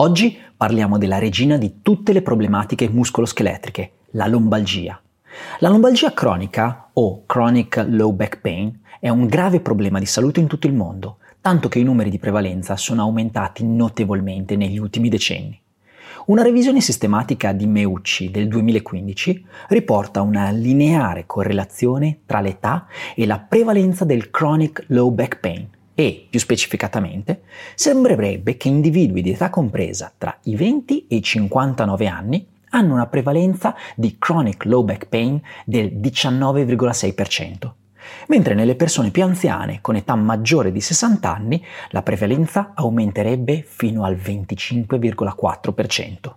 Oggi parliamo della regina di tutte le problematiche muscoloscheletriche, la lombalgia. La lombalgia cronica o chronic low back pain è un grave problema di salute in tutto il mondo, tanto che i numeri di prevalenza sono aumentati notevolmente negli ultimi decenni. Una revisione sistematica di Meucci del 2015 riporta una lineare correlazione tra l'età e la prevalenza del chronic low back pain e, più specificatamente, sembrerebbe che individui di età compresa tra i 20 e i 59 anni hanno una prevalenza di chronic low back pain del 19,6%, mentre nelle persone più anziane con età maggiore di 60 anni la prevalenza aumenterebbe fino al 25,4%.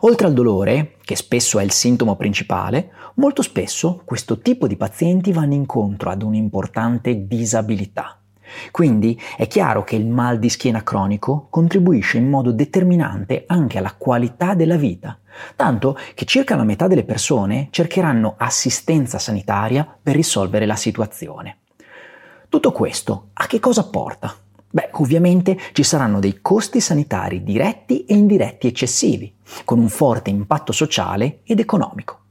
Oltre al dolore, che spesso è il sintomo principale, molto spesso questo tipo di pazienti vanno incontro ad un'importante disabilità. Quindi è chiaro che il mal di schiena cronico contribuisce in modo determinante anche alla qualità della vita, tanto che circa la metà delle persone cercheranno assistenza sanitaria per risolvere la situazione. Tutto questo a che cosa porta? Beh, ovviamente ci saranno dei costi sanitari diretti e indiretti eccessivi, con un forte impatto sociale ed economico.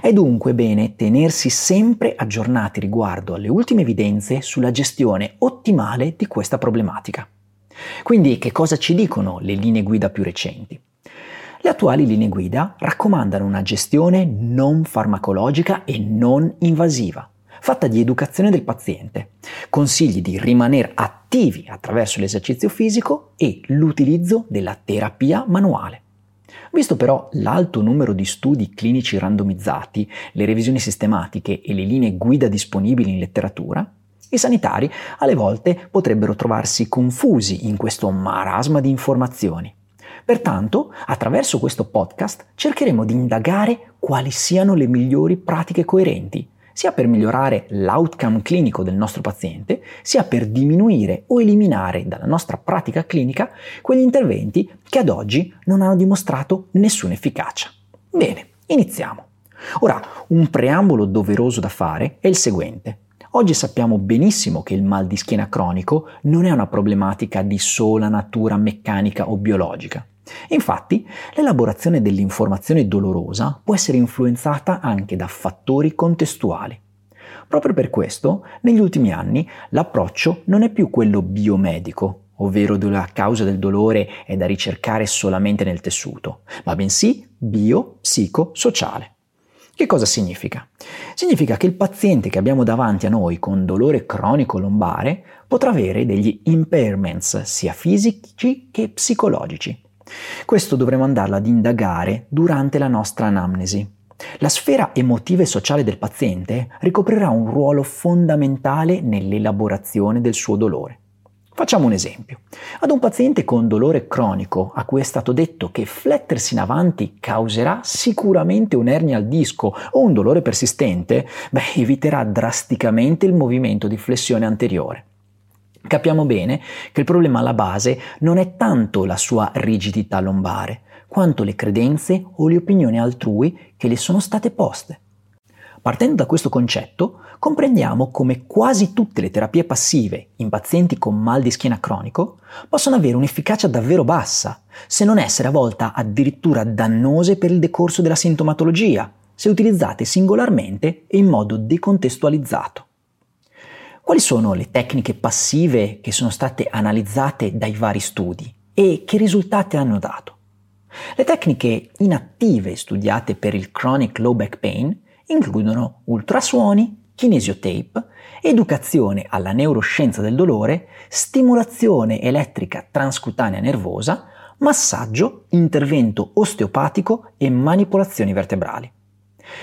È dunque bene tenersi sempre aggiornati riguardo alle ultime evidenze sulla gestione ottimale di questa problematica. Quindi che cosa ci dicono le linee guida più recenti? Le attuali linee guida raccomandano una gestione non farmacologica e non invasiva, fatta di educazione del paziente, consigli di rimanere attivi attraverso l'esercizio fisico e l'utilizzo della terapia manuale. Visto però l'alto numero di studi clinici randomizzati, le revisioni sistematiche e le linee guida disponibili in letteratura, i sanitari alle volte potrebbero trovarsi confusi in questo marasma di informazioni. Pertanto, attraverso questo podcast cercheremo di indagare quali siano le migliori pratiche coerenti sia per migliorare l'outcome clinico del nostro paziente, sia per diminuire o eliminare dalla nostra pratica clinica quegli interventi che ad oggi non hanno dimostrato nessuna efficacia. Bene, iniziamo. Ora, un preambolo doveroso da fare è il seguente. Oggi sappiamo benissimo che il mal di schiena cronico non è una problematica di sola natura meccanica o biologica. Infatti, l'elaborazione dell'informazione dolorosa può essere influenzata anche da fattori contestuali. Proprio per questo, negli ultimi anni, l'approccio non è più quello biomedico, ovvero la causa del dolore è da ricercare solamente nel tessuto, ma bensì bio-psico-sociale. Che cosa significa? Significa che il paziente che abbiamo davanti a noi con dolore cronico lombare potrà avere degli impairments sia fisici che psicologici questo dovremo andarlo ad indagare durante la nostra anamnesi. La sfera emotiva e sociale del paziente ricoprirà un ruolo fondamentale nell'elaborazione del suo dolore. Facciamo un esempio. Ad un paziente con dolore cronico a cui è stato detto che flettersi in avanti causerà sicuramente un'ernia al disco o un dolore persistente, beh, eviterà drasticamente il movimento di flessione anteriore. Capiamo bene che il problema alla base non è tanto la sua rigidità lombare, quanto le credenze o le opinioni altrui che le sono state poste. Partendo da questo concetto, comprendiamo come quasi tutte le terapie passive in pazienti con mal di schiena cronico possono avere un'efficacia davvero bassa, se non essere a volte addirittura dannose per il decorso della sintomatologia, se utilizzate singolarmente e in modo decontestualizzato. Quali sono le tecniche passive che sono state analizzate dai vari studi e che risultati hanno dato? Le tecniche inattive studiate per il chronic low back pain includono ultrasuoni, kinesiotape, educazione alla neuroscienza del dolore, stimolazione elettrica transcutanea nervosa, massaggio, intervento osteopatico e manipolazioni vertebrali.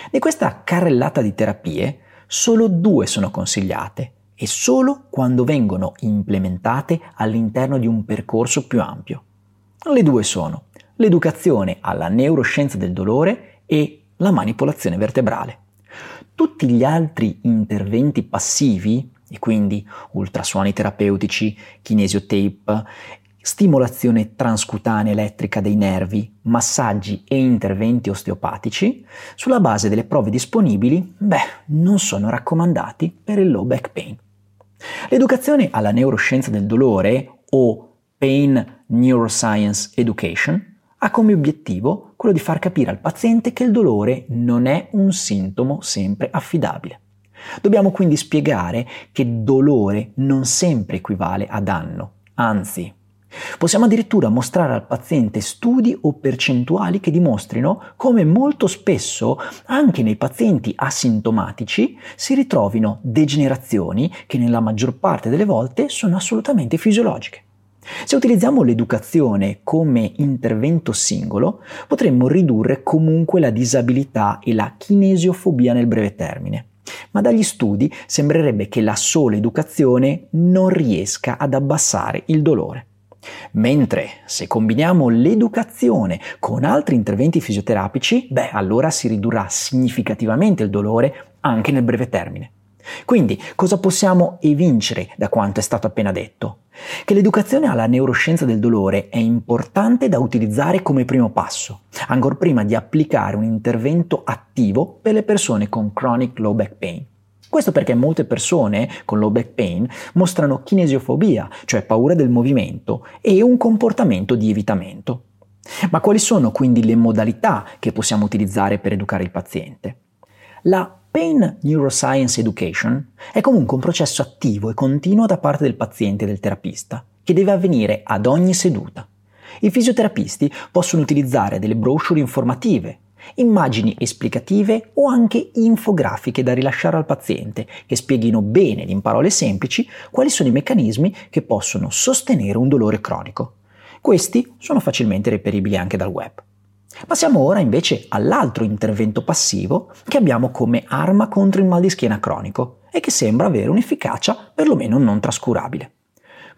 Di questa carrellata di terapie, solo due sono consigliate e solo quando vengono implementate all'interno di un percorso più ampio. Le due sono l'educazione alla neuroscienza del dolore e la manipolazione vertebrale. Tutti gli altri interventi passivi, e quindi ultrasuoni terapeutici, kinesiotape, stimolazione transcutanea elettrica dei nervi, massaggi e interventi osteopatici, sulla base delle prove disponibili, beh, non sono raccomandati per il low back pain. L'educazione alla neuroscienza del dolore o Pain Neuroscience Education ha come obiettivo quello di far capire al paziente che il dolore non è un sintomo sempre affidabile. Dobbiamo quindi spiegare che dolore non sempre equivale a danno, anzi, possiamo addirittura mostrare al paziente studi o percentuali che dimostrino come molto spesso anche nei pazienti asintomatici si ritrovino degenerazioni che nella maggior parte delle volte sono assolutamente fisiologiche. Se utilizziamo l'educazione come intervento singolo, potremmo ridurre comunque la disabilità e la kinesiofobia nel breve termine. Ma dagli studi sembrerebbe che la sola educazione non riesca ad abbassare il dolore. Mentre se combiniamo l'educazione con altri interventi fisioterapici, beh, allora si ridurrà significativamente il dolore anche nel breve termine. Quindi, cosa possiamo evincere da quanto è stato appena detto? Che l'educazione alla neuroscienza del dolore è importante da utilizzare come primo passo, ancora prima di applicare un intervento attivo per le persone con chronic low back pain. Questo perché molte persone con low back pain mostrano kinesiofobia, cioè paura del movimento, e un comportamento di evitamento. Ma quali sono quindi le modalità che possiamo utilizzare per educare il paziente? La Pain Neuroscience Education è comunque un processo attivo e continuo da parte del paziente e del terapista, che deve avvenire ad ogni seduta. I fisioterapisti possono utilizzare delle brochure informative, immagini esplicative o anche infografiche da rilasciare al paziente che spieghino bene in parole semplici quali sono i meccanismi che possono sostenere un dolore cronico. Questi sono facilmente reperibili anche dal web. Passiamo ora invece all'altro intervento passivo che abbiamo come arma contro il mal di schiena cronico e che sembra avere un'efficacia perlomeno non trascurabile.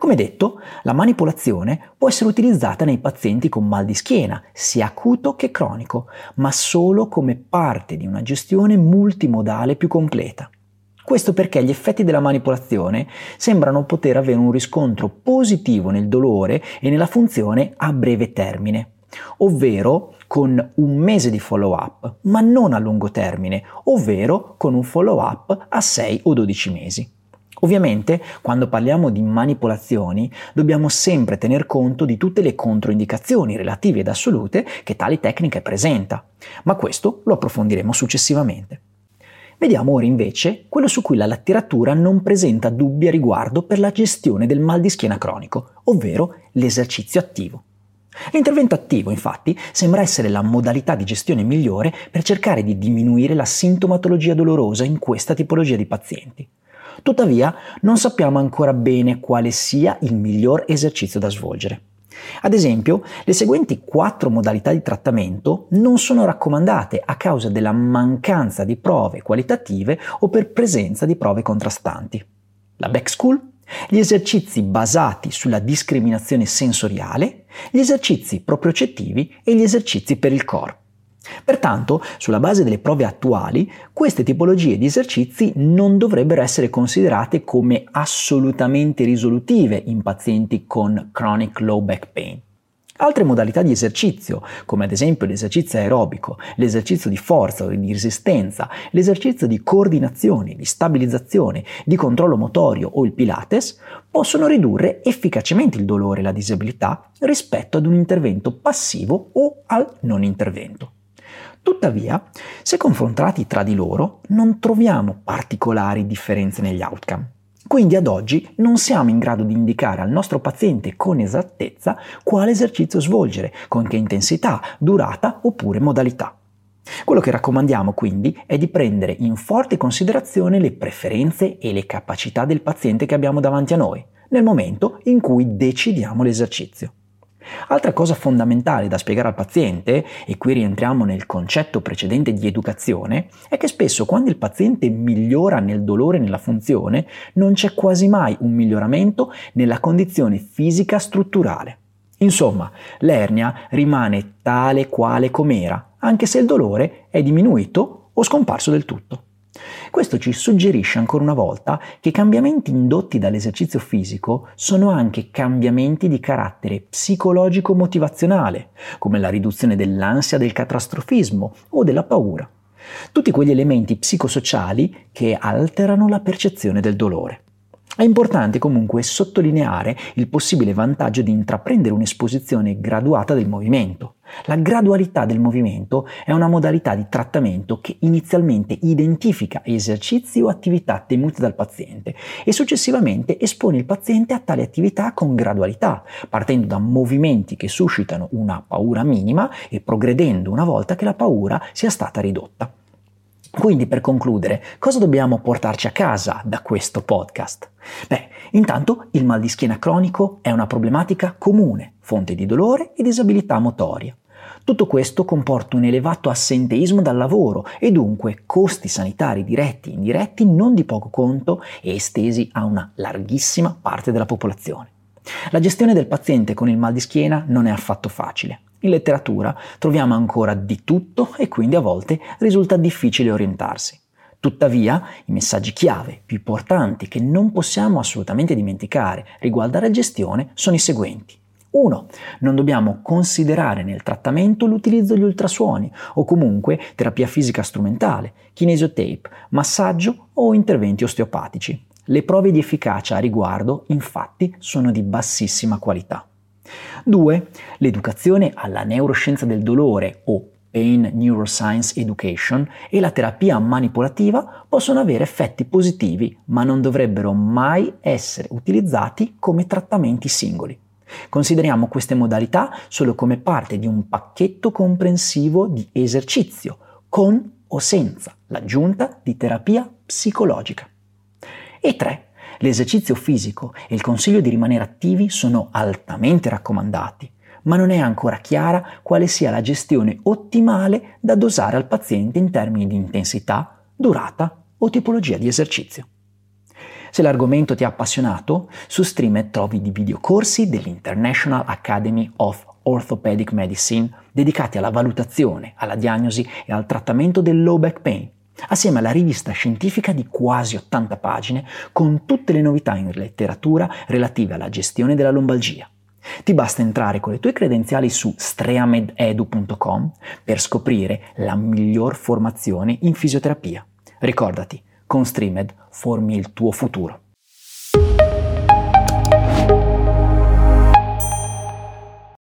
Come detto, la manipolazione può essere utilizzata nei pazienti con mal di schiena, sia acuto che cronico, ma solo come parte di una gestione multimodale più completa. Questo perché gli effetti della manipolazione sembrano poter avere un riscontro positivo nel dolore e nella funzione a breve termine, ovvero con un mese di follow up, ma non a lungo termine, ovvero con un follow up a 6 o 12 mesi. Ovviamente, quando parliamo di manipolazioni, dobbiamo sempre tener conto di tutte le controindicazioni relative ed assolute che tali tecnica presenta, ma questo lo approfondiremo successivamente. Vediamo ora invece quello su cui la letteratura non presenta dubbi a riguardo per la gestione del mal di schiena cronico, ovvero l'esercizio attivo. L'intervento attivo, infatti, sembra essere la modalità di gestione migliore per cercare di diminuire la sintomatologia dolorosa in questa tipologia di pazienti. Tuttavia, non sappiamo ancora bene quale sia il miglior esercizio da svolgere. Ad esempio, le seguenti quattro modalità di trattamento non sono raccomandate a causa della mancanza di prove qualitative o per presenza di prove contrastanti. La back school, gli esercizi basati sulla discriminazione sensoriale, gli esercizi propriocettivi e gli esercizi per il corpo. Pertanto, sulla base delle prove attuali, queste tipologie di esercizi non dovrebbero essere considerate come assolutamente risolutive in pazienti con chronic low back pain. Altre modalità di esercizio, come ad esempio l'esercizio aerobico, l'esercizio di forza o di resistenza, l'esercizio di coordinazione, di stabilizzazione, di controllo motorio o il Pilates, possono ridurre efficacemente il dolore e la disabilità rispetto ad un intervento passivo o al non intervento. Tuttavia, se confrontati tra di loro, non troviamo particolari differenze negli outcome. Quindi ad oggi non siamo in grado di indicare al nostro paziente con esattezza quale esercizio svolgere, con che intensità, durata oppure modalità. Quello che raccomandiamo quindi è di prendere in forte considerazione le preferenze e le capacità del paziente che abbiamo davanti a noi nel momento in cui decidiamo l'esercizio. Altra cosa fondamentale da spiegare al paziente, e qui rientriamo nel concetto precedente di educazione, è che spesso quando il paziente migliora nel dolore e nella funzione, non c'è quasi mai un miglioramento nella condizione fisica strutturale. Insomma, l'ernia rimane tale quale com'era, anche se il dolore è diminuito o scomparso del tutto. Questo ci suggerisce ancora una volta che i cambiamenti indotti dall'esercizio fisico sono anche cambiamenti di carattere psicologico-motivazionale, come la riduzione dell'ansia del catastrofismo o della paura. Tutti quegli elementi psicosociali che alterano la percezione del dolore. È importante comunque sottolineare il possibile vantaggio di intraprendere un'esposizione graduata del movimento. La gradualità del movimento è una modalità di trattamento che inizialmente identifica esercizi o attività temute dal paziente e successivamente espone il paziente a tali attività con gradualità, partendo da movimenti che suscitano una paura minima e progredendo una volta che la paura sia stata ridotta. Quindi per concludere, cosa dobbiamo portarci a casa da questo podcast? Beh, intanto il mal di schiena cronico è una problematica comune, fonte di dolore e disabilità motoria. Tutto questo comporta un elevato assenteismo dal lavoro e dunque costi sanitari diretti e indiretti non di poco conto e estesi a una larghissima parte della popolazione. La gestione del paziente con il mal di schiena non è affatto facile. In letteratura troviamo ancora di tutto e quindi a volte risulta difficile orientarsi. Tuttavia, i messaggi chiave più importanti che non possiamo assolutamente dimenticare riguardo alla gestione sono i seguenti. 1. Non dobbiamo considerare nel trattamento l'utilizzo degli ultrasuoni o comunque terapia fisica strumentale, kinesiotape, massaggio o interventi osteopatici. Le prove di efficacia a riguardo, infatti, sono di bassissima qualità. 2. L'educazione alla neuroscienza del dolore o Pain Neuroscience Education e la terapia manipolativa possono avere effetti positivi, ma non dovrebbero mai essere utilizzati come trattamenti singoli. Consideriamo queste modalità solo come parte di un pacchetto comprensivo di esercizio, con o senza l'aggiunta di terapia psicologica. E 3. L'esercizio fisico e il consiglio di rimanere attivi sono altamente raccomandati, ma non è ancora chiara quale sia la gestione ottimale da dosare al paziente in termini di intensità, durata o tipologia di esercizio. Se l'argomento ti ha appassionato, su Streamer trovi di videocorsi dell'International Academy of Orthopedic Medicine dedicati alla valutazione, alla diagnosi e al trattamento del low back pain assieme alla rivista scientifica di quasi 80 pagine con tutte le novità in letteratura relative alla gestione della lombalgia. Ti basta entrare con le tue credenziali su streamededu.com per scoprire la miglior formazione in fisioterapia. Ricordati, con Streamed formi il tuo futuro.